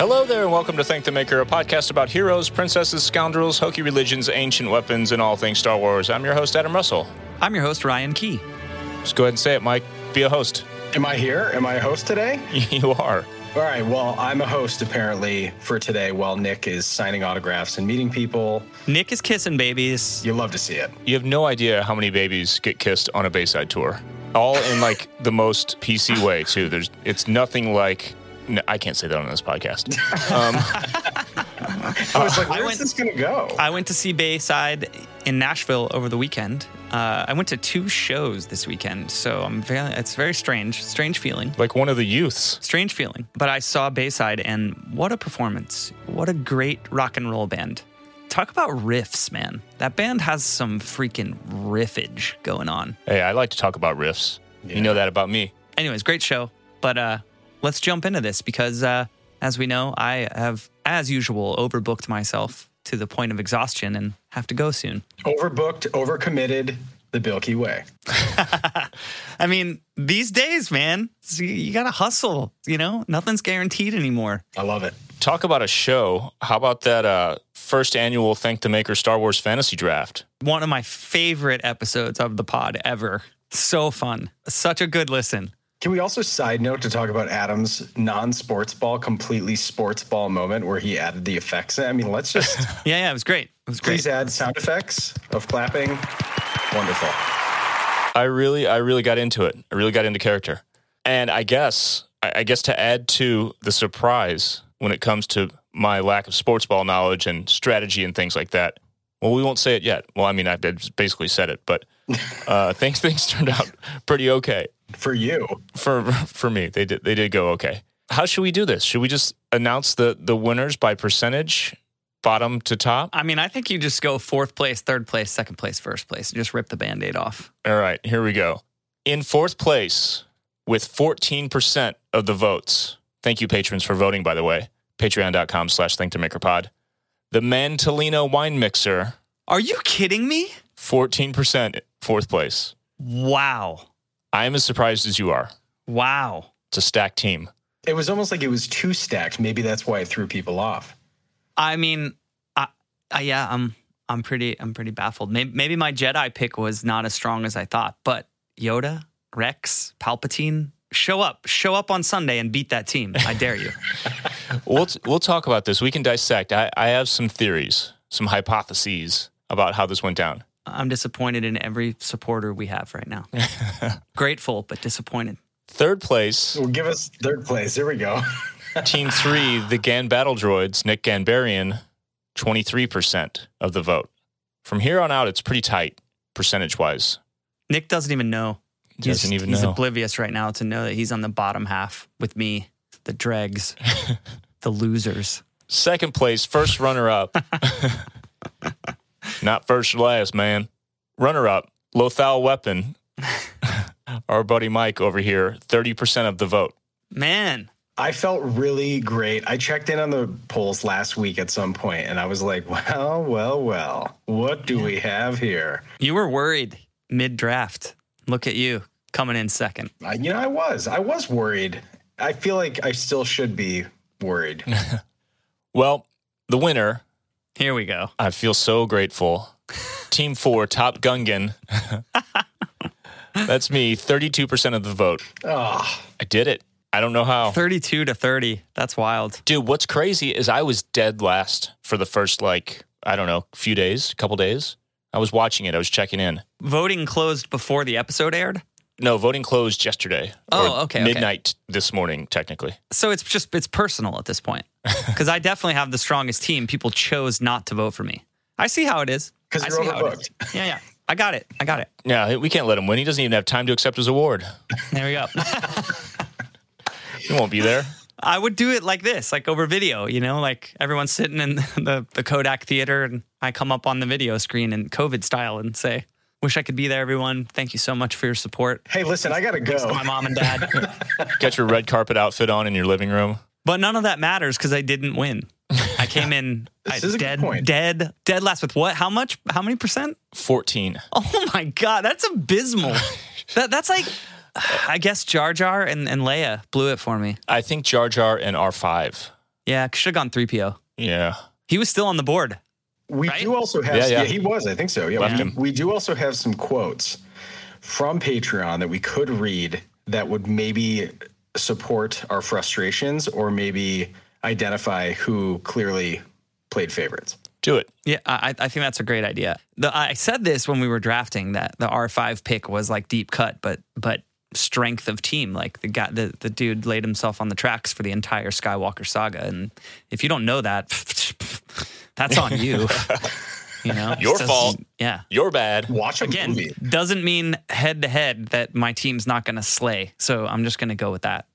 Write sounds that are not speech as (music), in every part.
Hello there, and welcome to Thank the Maker, a podcast about heroes, princesses, scoundrels, hokey religions, ancient weapons, and all things Star Wars. I'm your host, Adam Russell. I'm your host, Ryan Key. Just go ahead and say it, Mike. Be a host. Am I here? Am I a host today? (laughs) you are. All right. Well, I'm a host apparently for today while Nick is signing autographs and meeting people. Nick is kissing babies. You love to see it. You have no idea how many babies get kissed on a Bayside tour. All in like the most PC way too. There's it's nothing like no, I can't say that on this podcast. (laughs) Um, I was like, I where's went- this going to go? I went to see Bayside in Nashville over the weekend. Uh, I went to two shows this weekend, so I'm very, it's very strange, strange feeling, like one of the youths. strange feeling. But I saw Bayside, and what a performance! What a great rock and roll band. Talk about riffs, man. That band has some freaking riffage going on. Hey, I like to talk about riffs. You know that about me. anyways, great show. But uh, let's jump into this because, uh, as we know, I have, as usual, overbooked myself to the point of exhaustion and have to go soon. Overbooked, overcommitted, the Bilky way. (laughs) I mean, these days, man, you- you got to hustle. You know, nothing's guaranteed anymore. I love it. Talk about a show. How about that uh, first annual Thank the Maker Star Wars Fantasy Draft? One of my favorite episodes of the pod ever. So fun. Such a good listen. Can we also side note to talk about Adam's non-sports ball, completely sports ball moment where he added the effects? I mean, let's just (laughs) Yeah, yeah, it was great. It was great. please add sound effects of clapping. Wonderful. I really, I really got into it. I really got into character, and I guess, I I guess to add to the surprise when it comes to my lack of sports ball knowledge and strategy and things like that. Well, we won't say it yet. Well, I mean, I have basically said it, but (laughs) uh, things things turned out pretty okay For you. for for me. They did they did go okay. How should we do this? Should we just announce the the winners by percentage, bottom to top? I mean, I think you just go fourth place, third place, second place, first place, and just rip the band aid off. All right, here we go. In fourth place with 14% of the votes. Thank you, patrons, for voting, by the way. Patreon.com slash Thank the Maker Pod. The Mantolino Wine Mixer, Are you kidding me? 14% fourth place. Wow. I am as surprised as you are. Wow. It's a stacked team. It was almost like it was too stacked. Maybe that's why it threw people off. I mean, I, I, yeah, I'm I'm pretty I'm pretty baffled. Maybe, maybe my Jedi pick was not as strong as I thought, but Yoda, Rex, Palpatine, show up, show up on Sunday and beat that team. I dare you. (laughs) (laughs) We'll, we'll talk about this. We can dissect. I, I have some theories, some hypotheses about how this went down. I'm disappointed in every supporter we have right now. (laughs) Grateful but disappointed. Third place, Well, give us third place. There we go. (laughs) Team three, the Gan Battle Droids, Nick Ghanbarian, 23% of the vote. From here on out, it's pretty tight percentage wise. Nick doesn't even know. Doesn't he's, even he's know. oblivious right now to know that he's on the bottom half with me, the dregs, (laughs) the losers. Second place, first runner up. Not first or last, man. Runner up, Lothal Weapon. (laughs) Our buddy Mike over here, 30% of the vote. Man, I felt really great. I checked in on the polls last week at some point and I was like, well, well, well, what do we have here? you were worried mid draft. Look at you coming in second. I, you know, I was. I was worried. I feel like I still should be worried. (laughs) Well, the winner, Here we go. I feel so grateful. Team four, Top Gungan. That's me, 32% of the vote. oh, I did it. I don't know how. 32 to 30. That's wild. Dude, what's crazy is I was dead last for the first, like, I don't know, few days, couple days. I was watching it. I was checking in. Voting closed before the episode aired. No, voting closed yesterday. Oh, or okay, okay. Midnight this morning, technically. So it's just, it's personal at this point. (laughs) Because I definitely have the strongest team. People chose not to vote for me. I see how it is. because I you're see how it overbooked. (laughs) Yeah, yeah. I got it. I got it. Yeah, we can't let him win. He doesn't even have time to accept his award. (laughs) There we go. He won't be there. I would do it like this, like over video, you know, like everyone's sitting in the, the Kodak theater and I come up on the video screen in COVID style and say, Wish I could be there, everyone. Thank you so much for your support. Hey, listen, I gotta Thanks to go. my mom and dad. (laughs) Get your red carpet outfit on in your living room. but none of that matters because I didn't win. I (laughs) came in This I- is a good dead, point. dead, dead last with what? How much? How many percent? 14. Oh my god, that's abysmal. (laughs) that that's like, I guess Jar Jar and, and Leia blew it for me. I think Jar Jar and R5. Yeah, should have gone three PO. Yeah. He was still on the board. We Right? do also have. Yeah, Yeah, yeah. he was. I think so. Yeah, Left we, him. we do also have some quotes from Patreon that we could read that would maybe support our frustrations or maybe identify who clearly played favorites. Do it. Yeah, I, I think that's a great idea. The, I said this when we were drafting that the R five pick was like deep cut, but but strength of team. Like the guy, the, the dude laid himself on the tracks for the entire Skywalker saga, and if you don't know that, (laughs) that's on you. (laughs) you know, Your Just- fault. Yeah. You're bad. Watch Again, movie. doesn't mean head to head that my team's not going to slay. So I'm just going to go with that.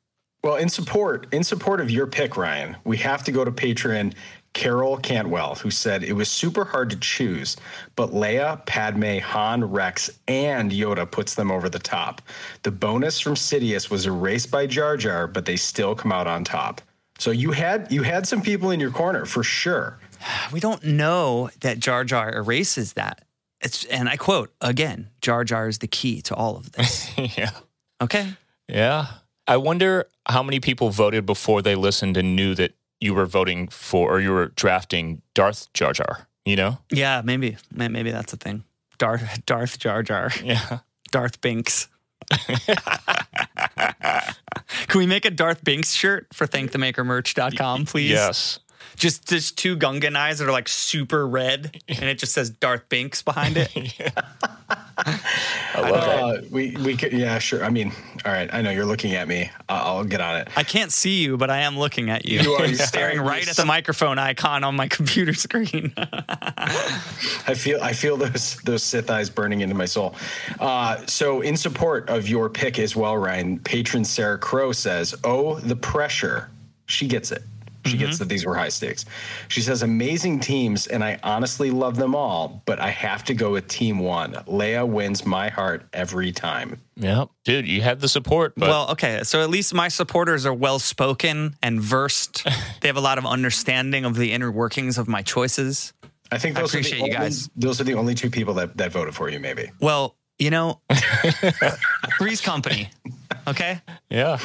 Well, in support in support of your pick, Ryan, we have to go to patron Carol Cantwell, who said it was super hard to choose, but Leia, Padme, Han, Rex, and Yoda puts them over the top. The bonus from Sidious was erased by Jar Jar, but they still come out on top. So you had you had some people in your corner for sure. (sighs) We don't know that Jar Jar erases that. It's and I quote again, Jar Jar is the key to all of this. (laughs) yeah. Okay. Yeah. I wonder how many people voted before they listened and knew that you were voting for or you were drafting Darth Jar Jar, you know? Yeah, maybe maybe that's a thing. Darth Darth Jar Jar. Yeah. Darth Binks. (laughs) Can we make a Darth Binks shirt for thankthemakermerch.com, please? Yes. Just just two Gungan eyes that are like super red and it just says Darth Binks behind it. (laughs) I love that. Uh, we we could yeah sure. I mean, all right. I know you're looking at me. I'll, I'll get on it. I can't see you, but I am looking at you. You are (laughs) You're staring staring- right at the microphone icon on my computer screen. (laughs) I feel I feel those those Sith eyes burning into my soul. Uh, so in support of your pick as well, Ryan, patron Sarah Crow says, "Oh, the pressure." She gets it. She gets mm-hmm. that these were high stakes. She says, "Amazing teams, and I honestly love them all, but I have to go with Team One. Leia wins my heart every time." Yeah. Dude, you had the support, but well, okay. So at least my supporters are well spoken and versed. (laughs) they have a lot of understanding of the inner workings of my choices. I think I those are appreciate the you only, guys. Those are the only two people that that voted for you. Maybe. Well, you know, (laughs) Three's Company. Okay. yeah.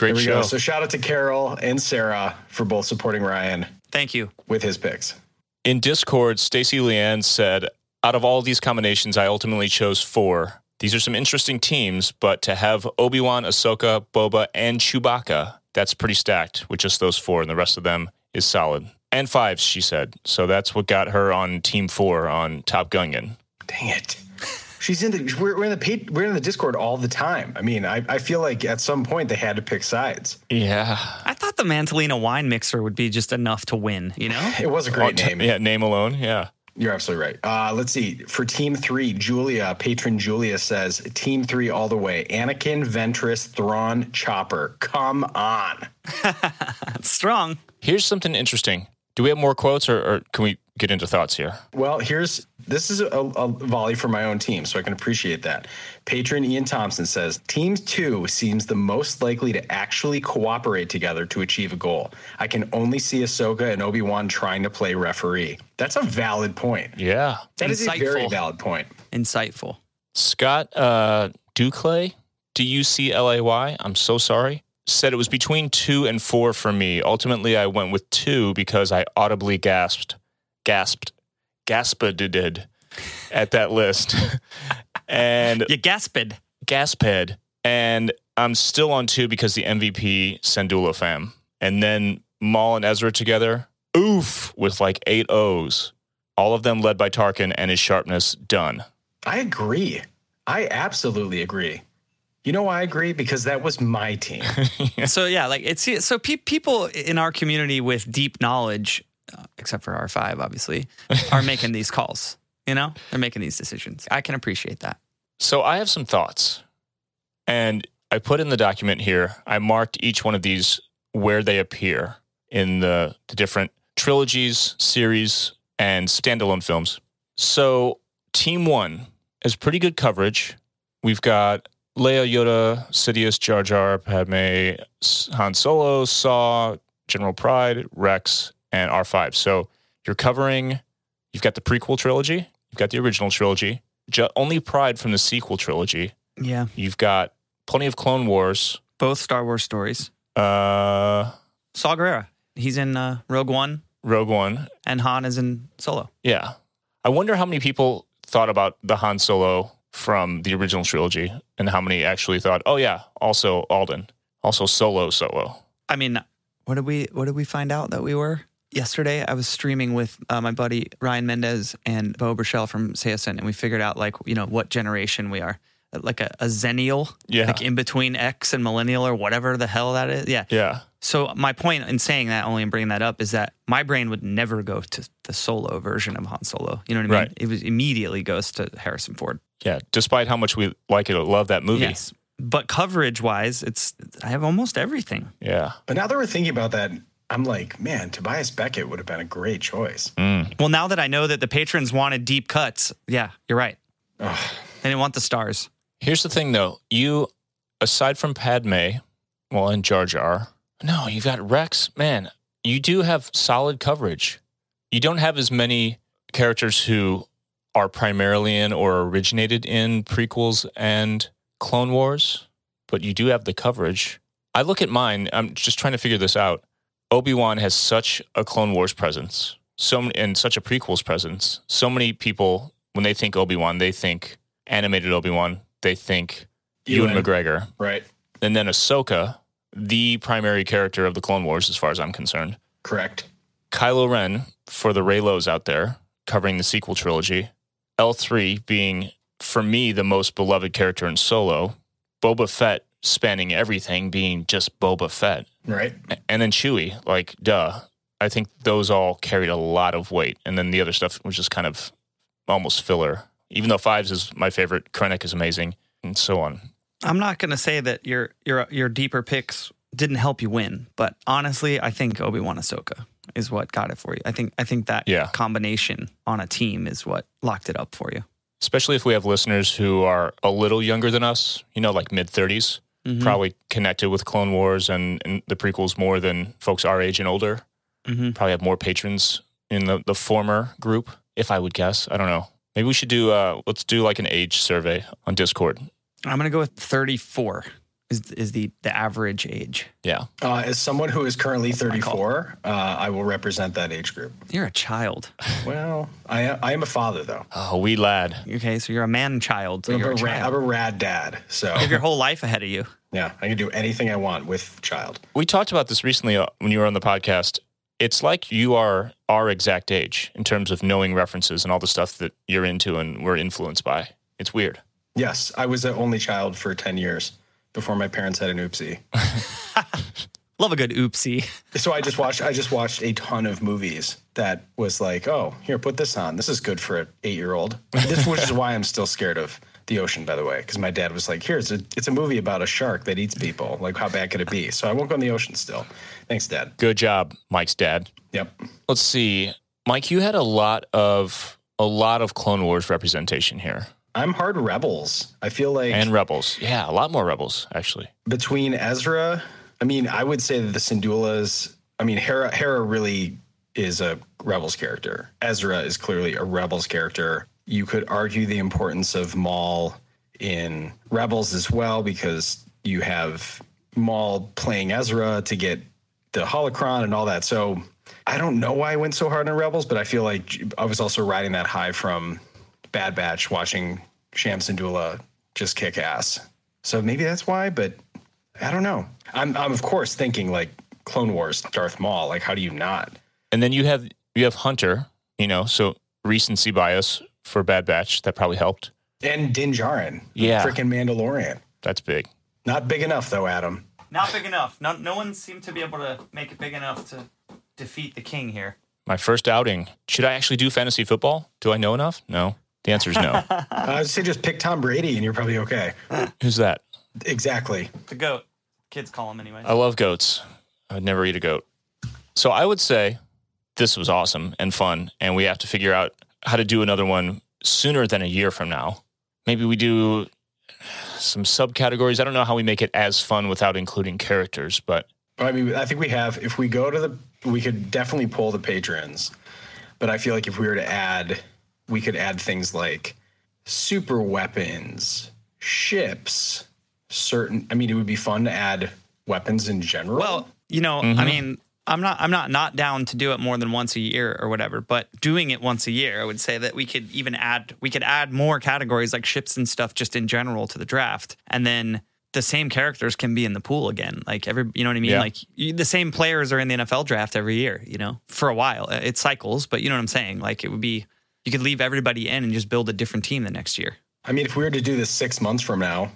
Great There we show. go. So shout out to Carol and Sarah for both supporting Ryan Thank you. with his picks. In Discord, Stacy Leanne said, Out of all these combinations, I ultimately chose four. These are some interesting teams, but to have Obi Wan, Ahsoka, Boba, and Chewbacca, that's pretty stacked with just those four, and the rest of them is solid. And fives, she said. So that's what got her on Team Four on Top Gungan. Dang it. She's in the we're, we're in the pa- we're in the Discord all the time. I mean, I, I feel like at some point they had to pick sides. Yeah. I thought the Mantalina wine mixer would be just enough to win, you know? (laughs) It was a great Oh, name. Yeah, name alone. Yeah. You're absolutely right. Uh, let's see. For Team Three, Julia, patron Julia says, Team Three all the way. Anakin, Ventress, Thrawn, Chopper. Come on. (laughs) Strong. Here's something interesting. Do we have more quotes or, or can we get into thoughts here? Well, here's this is a, a volley for my own team, so I can appreciate that. Patron Ian Thompson says Team Two seems the most likely to actually cooperate together to achieve a goal. I can only see Ahsoka and Obi Wan trying to play referee. That's a valid point. Yeah. That is a very Insightful. valid point. Insightful. Scott uh, Duclay, D U C L A Y, I'm so sorry, said it was between two and four for me. Ultimately, I went with two because I audibly gasped, gasped, gasped at that list. (laughs) and You gasped. gasped. And I'm still on two because the MVP, Syndulla fam. And then Maul and Ezra together, oof, with like eight O's. All of them led by Tarkin and his sharpness done. I agree. I absolutely agree. You know why I agree? Because that was my team. (laughs) So yeah, like it's so pe- people in our community with deep knowledge, except for R five, obviously, are making these calls. You know, they're making these decisions. I can appreciate that. So I have some thoughts, and I put in the document here. I marked each one of these where they appear in the, the different trilogies, series, and standalone films. So Team One has pretty good coverage. We've got Leia, Yoda, Sidious, Jar Jar, Padme, Han Solo, Saw, General Pryde, Rex, and R5. So you're covering. You've got the prequel trilogy. You've got the original trilogy. Only Pryde from the sequel trilogy. Yeah. You've got plenty of Clone Wars. Both Star Wars stories. Uh, Saw Gerrera. He's in uh, Rogue One, Rogue One. and Han is in Solo. Yeah. I wonder how many people thought about the Han Solo from the original trilogy and how many actually thought, oh, yeah, also Alden, also Solo Solo. I mean, what did we what did we find out that we were yesterday? I was streaming with uh, my buddy Ryan Mendez and Beau Burchell from Saosin, and we figured out like you know what generation we are, like a, a zennial, Yeah. like in between X and millennial or whatever the hell that is. Yeah. Yeah. So my point in saying that, only in bringing that up, is that my brain would never go to the Solo version of Han Solo. You know what I mean? Right. It was immediately goes to Harrison Ford. Yeah. Despite how much we like it, love that movie. Yes. But coverage wise, it's I have almost everything. Yeah. But now that we're thinking about that, I'm like, man, Tobias Beckett would have been a great choice. Mm. Well, now that I know that the patrons wanted deep cuts, yeah, you're right. They didn't want the stars. Here's the thing, though. You, aside from Padme, well, and Jar Jar, no, you've got Rex. Man, you do have solid coverage. You don't have as many characters who are primarily in or originated in prequels and Clone Wars, but you do have the coverage. I look at mine. I'm just trying to figure this out. Obi Wan has such a Clone Wars presence, so many, and such a prequels presence. So many people, when they think Obi Wan, they think animated Obi Wan. They think Ewan Ewan. McGregor, Right. and then Ahsoka, the primary character of the Clone Wars, as far as I'm concerned. Correct. Kylo Ren for the Reylos out there, covering the sequel trilogy. L3 being, for me, the most beloved character in Solo. Boba Fett spanning everything, being just Boba Fett. Right. And then Chewie, like, duh. I think those all carried a lot of weight. And then the other stuff was just kind of almost filler. Even though Fives is my favorite, Krennic is amazing, and so on. I'm not going to say that your your your deeper picks didn't help you win, but honestly, I think Obi Wan Ahsoka is what got it for you. I think I think that Yeah. combination on a team is what locked it up for you. especially if we have listeners who are a little younger than us, you know, like mid 30s, Mhm. probably connected with Clone Wars and, and the prequels more than folks our age and older. Mhm. Probably have more patrons in the, the former group, if I would guess. I don't know. Maybe we should do, uh, let's do like an age survey on Discord. I'm going to go with 34 is is the the average age. Yeah. Uh, as someone who is currently my 34, uh, I will represent that age group. You're a child. (laughs) Well, I, I am a father, though. Oh, wee lad. Okay, so you're a man child. So I'm you're a, a ra- I'm a rad dad. So, You have your whole life ahead of you. (laughs) yeah, I can do anything I want with child. We talked about this recently uh, when you were on the podcast. It's like you are our exact age in terms of knowing references and all the stuff that you're into and we're influenced by. It's weird. Yes, I was the only child for 10 years before my parents had an oopsie. (laughs) Love a good oopsie. So I just watched I just watched a ton of movies that was like, oh, here, put this on. This is good for an eight year old. This which is why I'm still scared of the ocean, by the way, because my dad was like, here, it's a it's a movie about a shark that eats people. Like, how bad could it be? So I won't go in the ocean still. Thanks, Dad. Good job, Mike's dad. Yep. Let's see. Mike, you had a lot of a lot of Clone Wars representation here. I'm hard rebels. I feel like And Rebels. Yeah, a lot more Rebels, actually. between Ezra, I mean, I would say that the Syndullas, I mean, Hera, Hera really is a Rebels character. Ezra is clearly a Rebels character. You could argue the importance of Maul in Rebels as well, because you have Maul playing Ezra to get the holocron and all that. So I don't know why I went so hard on Rebels, but I feel like I was also riding that high from Bad Batch, watching Cham Syndulla just kick ass. So maybe that's why, but I don't know. I'm, I'm of course thinking like Clone Wars, Darth Maul. Like, how do you not? And then you have you have Hunter, you know, so recency bias for Bad Batch that probably helped. And Din Djarin, Yeah. freaking Mandalorian. That's big. Not big enough though, Adam. Not big enough. No, no one seemed to be able to make it big enough to defeat the king here. my first outing. Should I actually do fantasy football? Do I know enough? No. The answer is no. (laughs) I would say just pick Tom Brady and you're probably okay. Who's that? Exactly. The goat. Kids call him anyway. I love goats. I would never eat a goat. So I would say this was awesome and fun, and we have to figure out how to do another one sooner than a year from now. Maybe we do some subcategories. I don't know how we make it as fun without including characters, but I mean, I think we have. If we go to the, we could definitely pull the patrons, but I feel like if we were to add, we could add things like super weapons, ships, certain. I mean, it would be fun to add weapons in general. Well, you know, I mean, I'm not I'm not not down to do it more than once a year or whatever, but doing it once a year, I would say that we could even add we could add more categories like ships and stuff just in general to the draft, and then the same characters can be in the pool again. Like every, you know what I mean? Yeah. Like you, the same players are in the NFL draft every year. You know, for a while Uh, it cycles, but you know what I'm saying? Like it would be you could leave everybody in and just build a different team the next year. I mean, if we were to do this six months from now,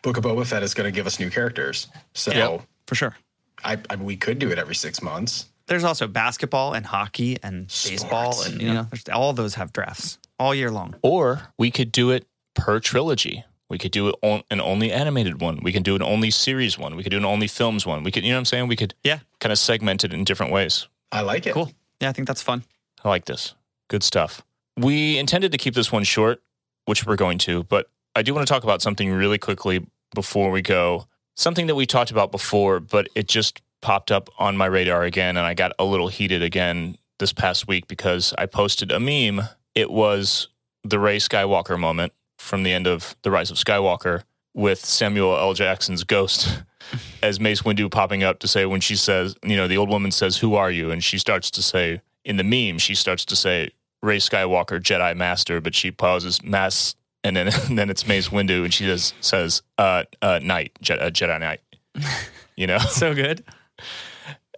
Book of Boba Fett is going to give us new characters. So Yep. For sure. I, I we could do it every six months. There's also basketball and hockey and baseball, and you know, there's, all those have drafts all year long. or we could do it per trilogy. We could do it on, an only animated one. We can do an only series one. We could do an only films one. We could, you know what I'm saying? We could Yeah, kind of segment it in different ways. I like it. cool. Yeah, I think that's fun. I like this. Good stuff. We intended to keep this one short, which we're going to, but I do want to talk about something really quickly before we go. Something that we talked about before, but it just popped up on my radar again, and I got a little heated again this past week because I posted a meme. It was the Rey Skywalker moment from the end of The Rise of Skywalker with Samuel L. Jackson's ghost (laughs) as Mace Windu popping up to say when she says, you know, the old woman says, "Who are you?" and she starts to say in the meme, she starts to say Rey Skywalker, Jedi Master, but she pauses Mass, and then (laughs) and then it's Mace Windu, and she just says, "Uh, uh, Knight, Je- uh, Jedi Knight." (laughs) You know, So good.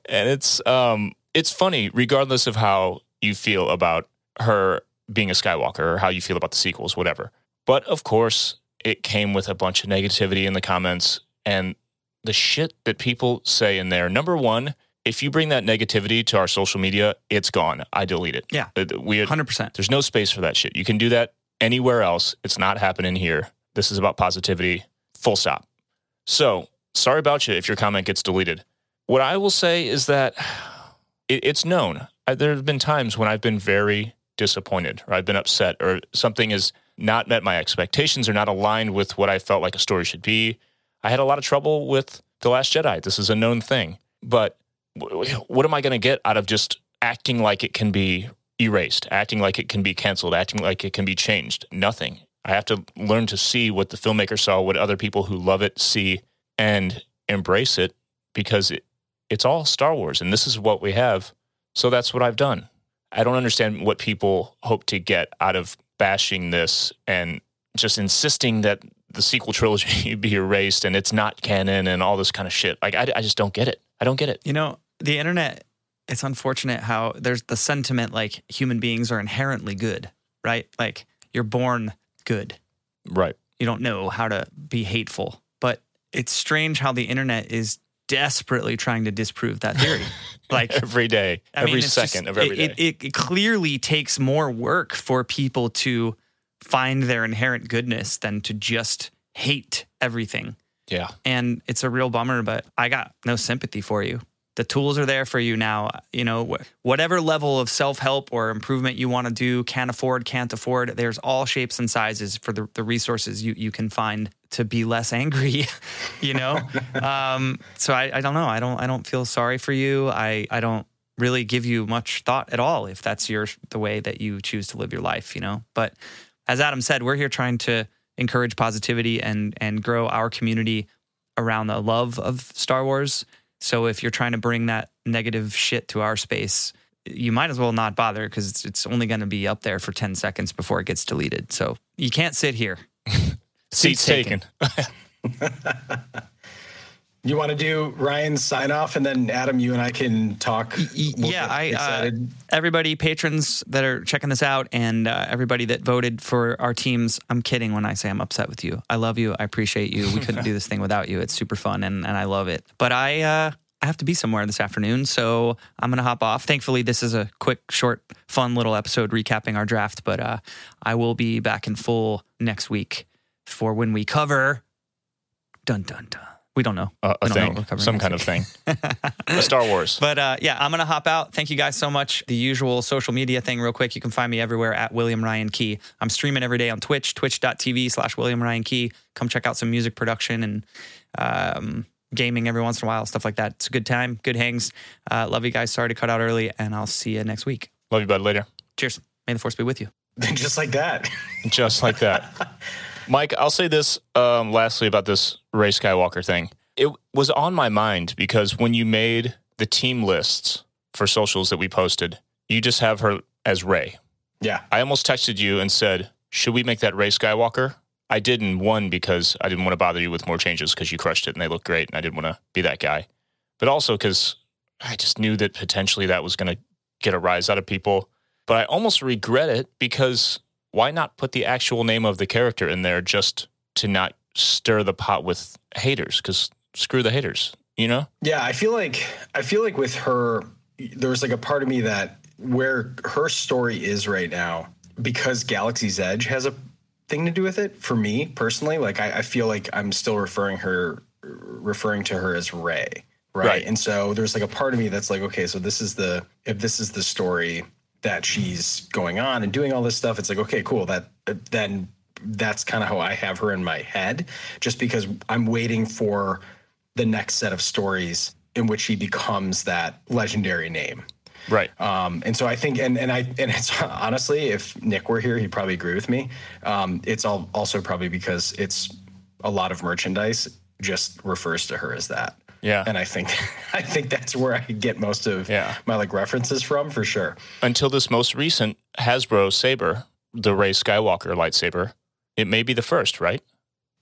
and it's um it's funny regardless of how you feel about her being a Skywalker or how you feel about the sequels, whatever. But of course, it came with a bunch of negativity in the comments and the shit that people say in there. Number one, if you bring that negativity to our social media, it's gone. I delete it. Yeah. We Hundred percent. there's no space for that shit. You can do that anywhere else. It's not happening here. This is about positivity. Full stop. So sorry about you if your comment gets deleted. What I will say is that it, it's known. I, there have been times when I've been very disappointed or I've been upset or something has not met my expectations or not aligned with what I felt like a story should be. I had a lot of trouble with The Last Jedi. This is a known thing. But what am I going to get out of just acting like it can be erased, acting like it can be canceled, acting like it can be changed? Nothing. I have to learn to see what the filmmaker saw, what other people who love it see, and embrace it because it, it's all Star Wars and this is what we have. So that's what I've done. I don't understand what people hope to get out of bashing this and just insisting that the sequel trilogy (laughs) be erased and it's not canon and all this kind of shit. Like, I, I just don't get it. I don't get it. You know, the internet. It's unfortunate how there's the sentiment like human beings are inherently good, right? Like you're born good. Right. You don't know how to be hateful. But it's strange how the internet is desperately trying to disprove that theory. (laughs) like Every day, I every mean, second just- of every day. it, It, it clearly takes more work for people to find their inherent goodness than to just hate everything. yeah. And it's a real bummer, but I got no sympathy for you. The tools are there for you now. You know, whatever level of self help or improvement you want to do, can't afford, can't afford, there's all shapes and sizes for the, the resources you, you can find to be less angry, (laughs) you know? (laughs) um, so I, I don't know. I don't, I don't feel sorry for you. I, I don't really give you much thought at all if that's your, the way that you choose to live your life, you know? But as Adam said, we're here trying to encourage positivity and, and grow our community around the love of Star Wars. So if you're trying to bring that negative shit to our space, you might as well not bother because it's, it's only going to be up there for 10 seconds before it gets deleted. So you can't sit here. (laughs) Seats taken. (laughs) You want to do Ryan's sign off, and then Adam, you and I can talk. We'll yeah, I uh, everybody patrons that are checking this out and uh, everybody that voted for our teams. I'm kidding when I say I'm upset with you. I love you. I appreciate you. We couldn't (laughs) do this thing without you. It's super fun and, and I love it. But I uh, I have to be somewhere this afternoon, so I'm gonna hop off. Thankfully, this is a quick, short, fun little episode recapping our draft. But uh, I will be back in full next week for when we cover. Dun dun dun. We don't know. Uh, a don't thing, what some kind week. of thing. (laughs) A Star Wars. But uh, yeah, I'm gonna hop out. Thank you guys so much. The usual social media thing, real quick. You can find me everywhere at William Ryan Key. I'm streaming every day on Twitch, twitch.tv slash William Ryan Key. Come check out some music production and um, gaming every once in a while, stuff like that. It's a good time, good hangs. Uh, love you guys. Sorry to cut out early, and I'll see you next week. Love you, bud. Later. Cheers. May the force be with you. (laughs) Just like that. Just like that. (laughs) Mike, I'll say this um, lastly about this Rey Skywalker thing. It was on my mind because when you made the team lists for socials that we posted, you just have her as Rey. Yeah. I almost texted you and said, Should we make that Rey Skywalker? I didn't, one, because I didn't want to bother you with more changes because you crushed it and they look great and I didn't want to be that guy. But also because I just knew that potentially that was going to get a rise out of people. But I almost regret it because why not put the actual name of the character in there just to not stir the pot with haters? Because screw the haters, you know? Yeah, I feel like I feel like with her, there was like a part of me that where her story is right now, because Galaxy's Edge has a thing to do with it. For me personally, like I, I feel like I'm still referring her, referring to her as Rey, right? Right. And so there's like a part of me that's like, okay, so this is the if this is the story that she's going on and doing all this stuff, it's like, okay, cool. That then that's kind of how I have her in my head, just because I'm waiting for the next set of stories in which she becomes that legendary name. Right. Um, and so I think, and and I and it's (laughs) honestly, if Nick were here, he'd probably agree with me. Um, it's all also probably because it's a lot of merchandise just refers to her as that. Yeah. And I think (laughs) I think that's where I get most of Yeah. my like references from for sure. Until this most recent Hasbro Saber, the Rey Skywalker lightsaber, it may be the first, right?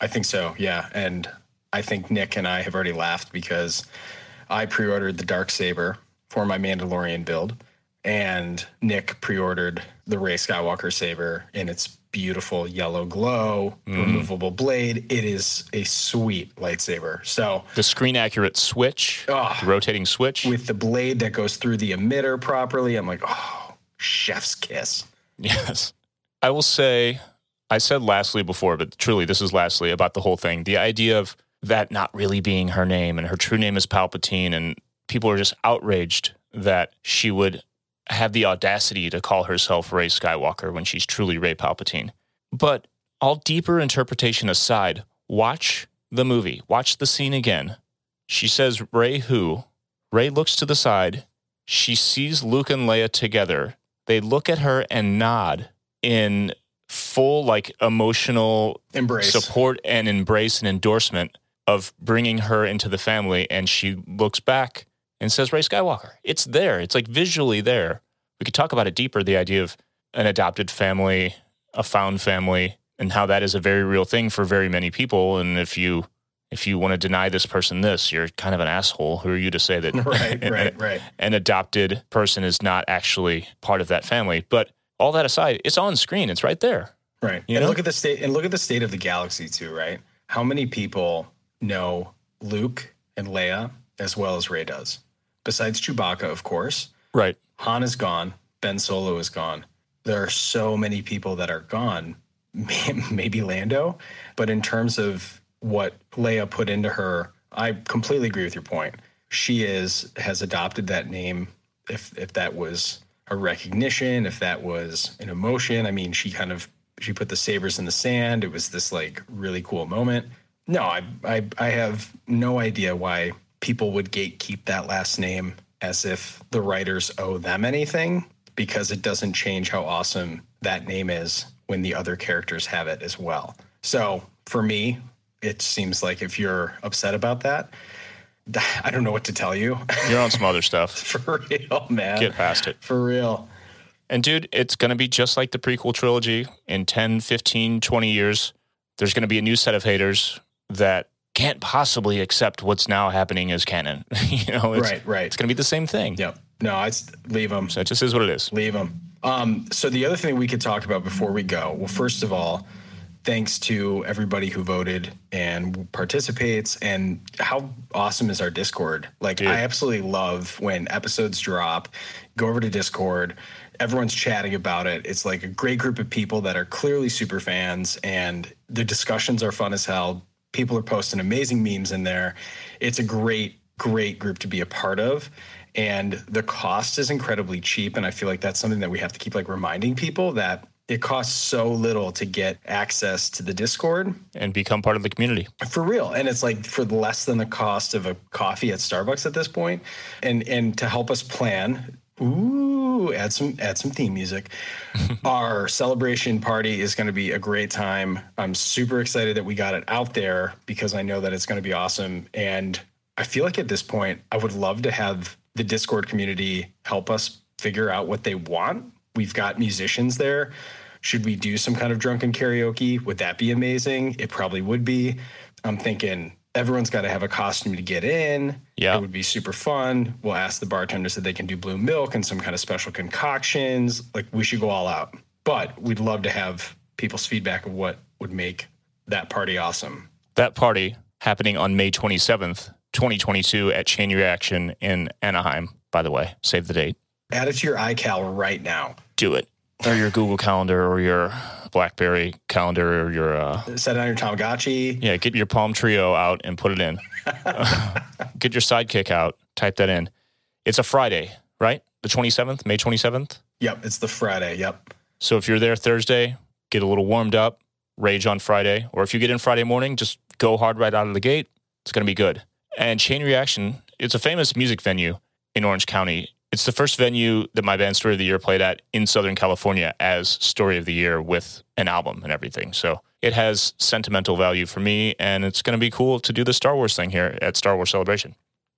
I think so, yeah. And I think Nick and I have already laughed because I pre-ordered the dark saber for my Mandalorian build, and Nick pre-ordered the Rey Skywalker saber in its beautiful yellow glow, mm-hmm. removable blade. It is a sweet lightsaber. So The screen accurate switch, ah. the rotating switch. with the blade that goes through the emitter properly, I'm like, oh, chef's kiss. Yes. I will say, I said lastly before, but truly, this is lastly about the whole thing. The idea of that not really being her name and her true name is Palpatine, and people are just outraged that she would have the audacity to call herself Rey Skywalker when she's truly Rey Palpatine. But all deeper interpretation aside, watch the movie, watch the scene again. She says, Rey who? Rey looks to the side. She sees Luke and Leia together. They look at her and nod in full, like, emotional Embrace. support and embrace and endorsement of bringing her into the family. And she looks back and says, Rey Skywalker. It's there. It's like visually there. We could talk about it deeper the idea of an adopted family, a found family, and how that is a very real thing for very many people. And if you if you want to deny this person this, you're kind of an asshole. Who are you to say that (laughs) Right, (laughs) an- right, right. an adopted person is not actually part of that family? But all that aside, it's on screen. It's right there. Right. You and know? look at the state and look at the state of the galaxy too, right? How many people know Luke and Leia as well as Rey does? Besides Chewbacca, of course. Right. Han is gone. Ben Solo is gone. There are so many people that are gone. (laughs) Maybe Lando, but in terms of what Leia put into her, I completely agree with your point. She is has adopted that name. If if that was a recognition, if that was an emotion, I mean, she kind of she put the sabers in the sand. It was this like really cool moment. No, I I, I have no idea why people would gatekeep that last name as if the writers owe them anything because it doesn't change how awesome that name is when the other characters have it as well. So for me, it seems like if you're upset about that, (sighs) I don't know what to tell you. You're on some other stuff. (laughs) for real, man. Get past it. For real. And dude, it's going to be just like the prequel trilogy in 10, 15, 20 years. There's going to be a new set of haters that can't possibly accept what's now happening as canon. (laughs) you know, it's, Right, right. It's going to be the same thing. Yep. No, I leave them. So it just is what it is. Leave them. Um, so the other thing we could talk about before we go, well, first of all, thanks to everybody who voted and participates. And how awesome is our Discord? Like, Dude. I absolutely love when episodes drop. Go over to Discord. Everyone's chatting about it. It's like a great group of people that are clearly super fans, and the discussions are fun as hell. People are posting amazing memes in there. It's a great, great group to be a part of. And the cost is incredibly cheap. And I feel like that's something that we have to keep like reminding people that it costs so little to get access to the Discord And become part of the community. for real. And it's like for less than the cost of a coffee at Starbucks at this point. And and to help us plan, ooh, add some add some theme music. (laughs) Our celebration party is going to be a great time. I'm super excited that we got it out there because I know that it's going to be awesome. And I feel like at this point, I would love to have the Discord community help us figure out what they want. We've got musicians there. Should we do some kind of drunken karaoke? Would that be amazing? It probably would be. I'm thinking everyone's got to have a costume to get in. Yeah. It would be super fun. We'll ask the bartenders that they can do blue milk and some kind of special concoctions. Like we should go all out. But we'd love to have people's feedback of what would make that party awesome. That party happening on May 27th, 2022 at Chain Reaction in Anaheim, by the way. Save the date. Add it to your iCal right now. Do it. Or your Google Calendar or your Blackberry calendar or your uh, Set it on your Tamagotchi. Yeah, get your Palm Treo out and put it in. (laughs) get your Sidekick out, type that in. It's a Friday, right? The 27th, May 27th. Yep, it's the Friday. Yep. So if you're there Thursday, get a little warmed up, rage on Friday. Or if you get in Friday morning, just go hard right out of the gate. It's going to be good. And Chain Reaction, it's a famous music venue in Orange County. It's the first venue that my band Story of the Year played at in Southern California as Story of the Year with an album and everything. So it has sentimental value for me, and it's going to be cool to do the Star Wars thing here at Star Wars Celebration.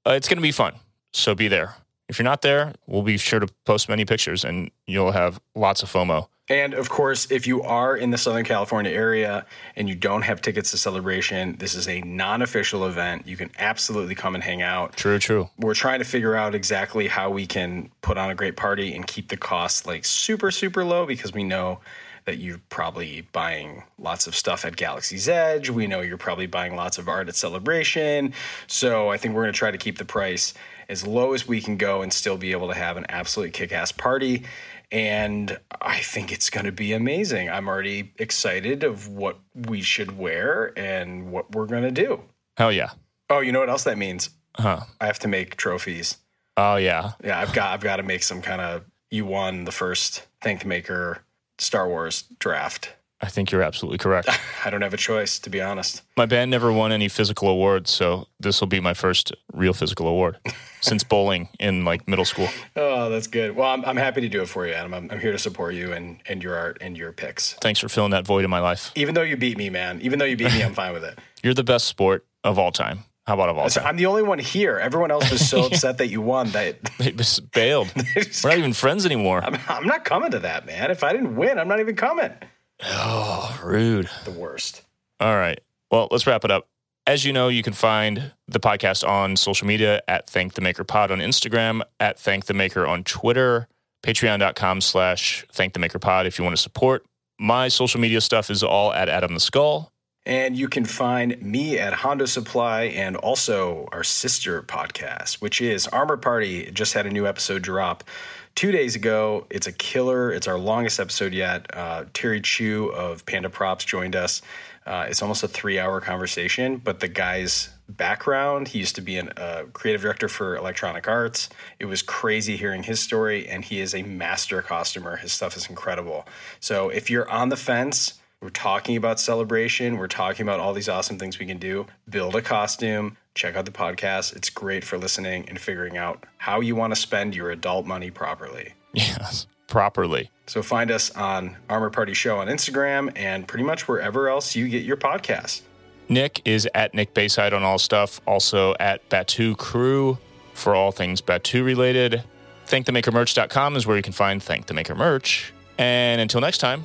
Uh, it's going to be fun. So be there. If you're not there, we'll be sure to post many pictures and you'll have lots of FOMO. And of course, if you are in the Southern California area and you don't have tickets to Celebration, this is a non official event. You can absolutely come and hang out. True, true. We're trying to figure out exactly how we can put on a great party and keep the costs like super, super low because we know that you're probably buying lots of stuff at Galaxy's Edge. We know you're probably buying lots of art at Celebration. So I think we're going to try to keep the price as low as we can go and still be able to have an absolutely kick ass party. And I think it's going to be amazing. I'm already excited of what we should wear and what we're going to do. Hell yeah. Oh, you know what else that means? Huh. I have to make trophies. Oh yeah. Yeah, I've got I've got to make some kind of you won the first Thank Maker Star Wars draft. I think you're absolutely correct. (laughs) I don't have a choice, to be honest. my band never won any physical awards, so this will be my first real physical award (laughs) since bowling in like middle school. Oh, that's good. Well, I'm, I'm happy to do it for you, Adam. I'm, I'm here to support you and, and your art and your picks. Thanks for filling that void in my life. Even though you beat me, man. Even though you beat me, I'm fine with it. (laughs) You're the best sport of all time. How about of all time? I'm the only one here. Everyone else was so upset that you won that They just bailed. We're not even friends anymore. I'm, I'm not coming to that, man. If I didn't win, I'm not even coming. Oh, rude. The worst. All right. Well, let's wrap it up. As you know, you can find the podcast on social media at Thank the Maker Pod on Instagram, at Thank the Maker on Twitter, patreon.com slash Thank the Maker Pod if you want to support. My social media stuff is all at Adam the Skull. And you can find me at Honda Supply and also our sister podcast, which is Armor Party. It just had a new episode drop two days ago. It's a killer. It's our longest episode yet. Uh, Terry Chu of Panda Props joined us. Uh, it's almost a three hour conversation, but the guy's background, he used to be a uh, creative director for Electronic Arts. It was crazy hearing his story, and he is a master costumer. His stuff is incredible. So if you're on the fence, we're talking about celebration. We're talking about all these awesome things we can do. Build a costume. Check out the podcast. It's great for listening and figuring out how you want to spend your adult money properly. Yes, properly. So find us on Armor Party Show on Instagram and pretty much wherever else you get your podcasts. Nick is at Nick Bayside on all stuff, also at Batuu Crew for all things Batuu related. ThankTheMakerMerch.com is where you can find Thank the Maker merch. And until next time,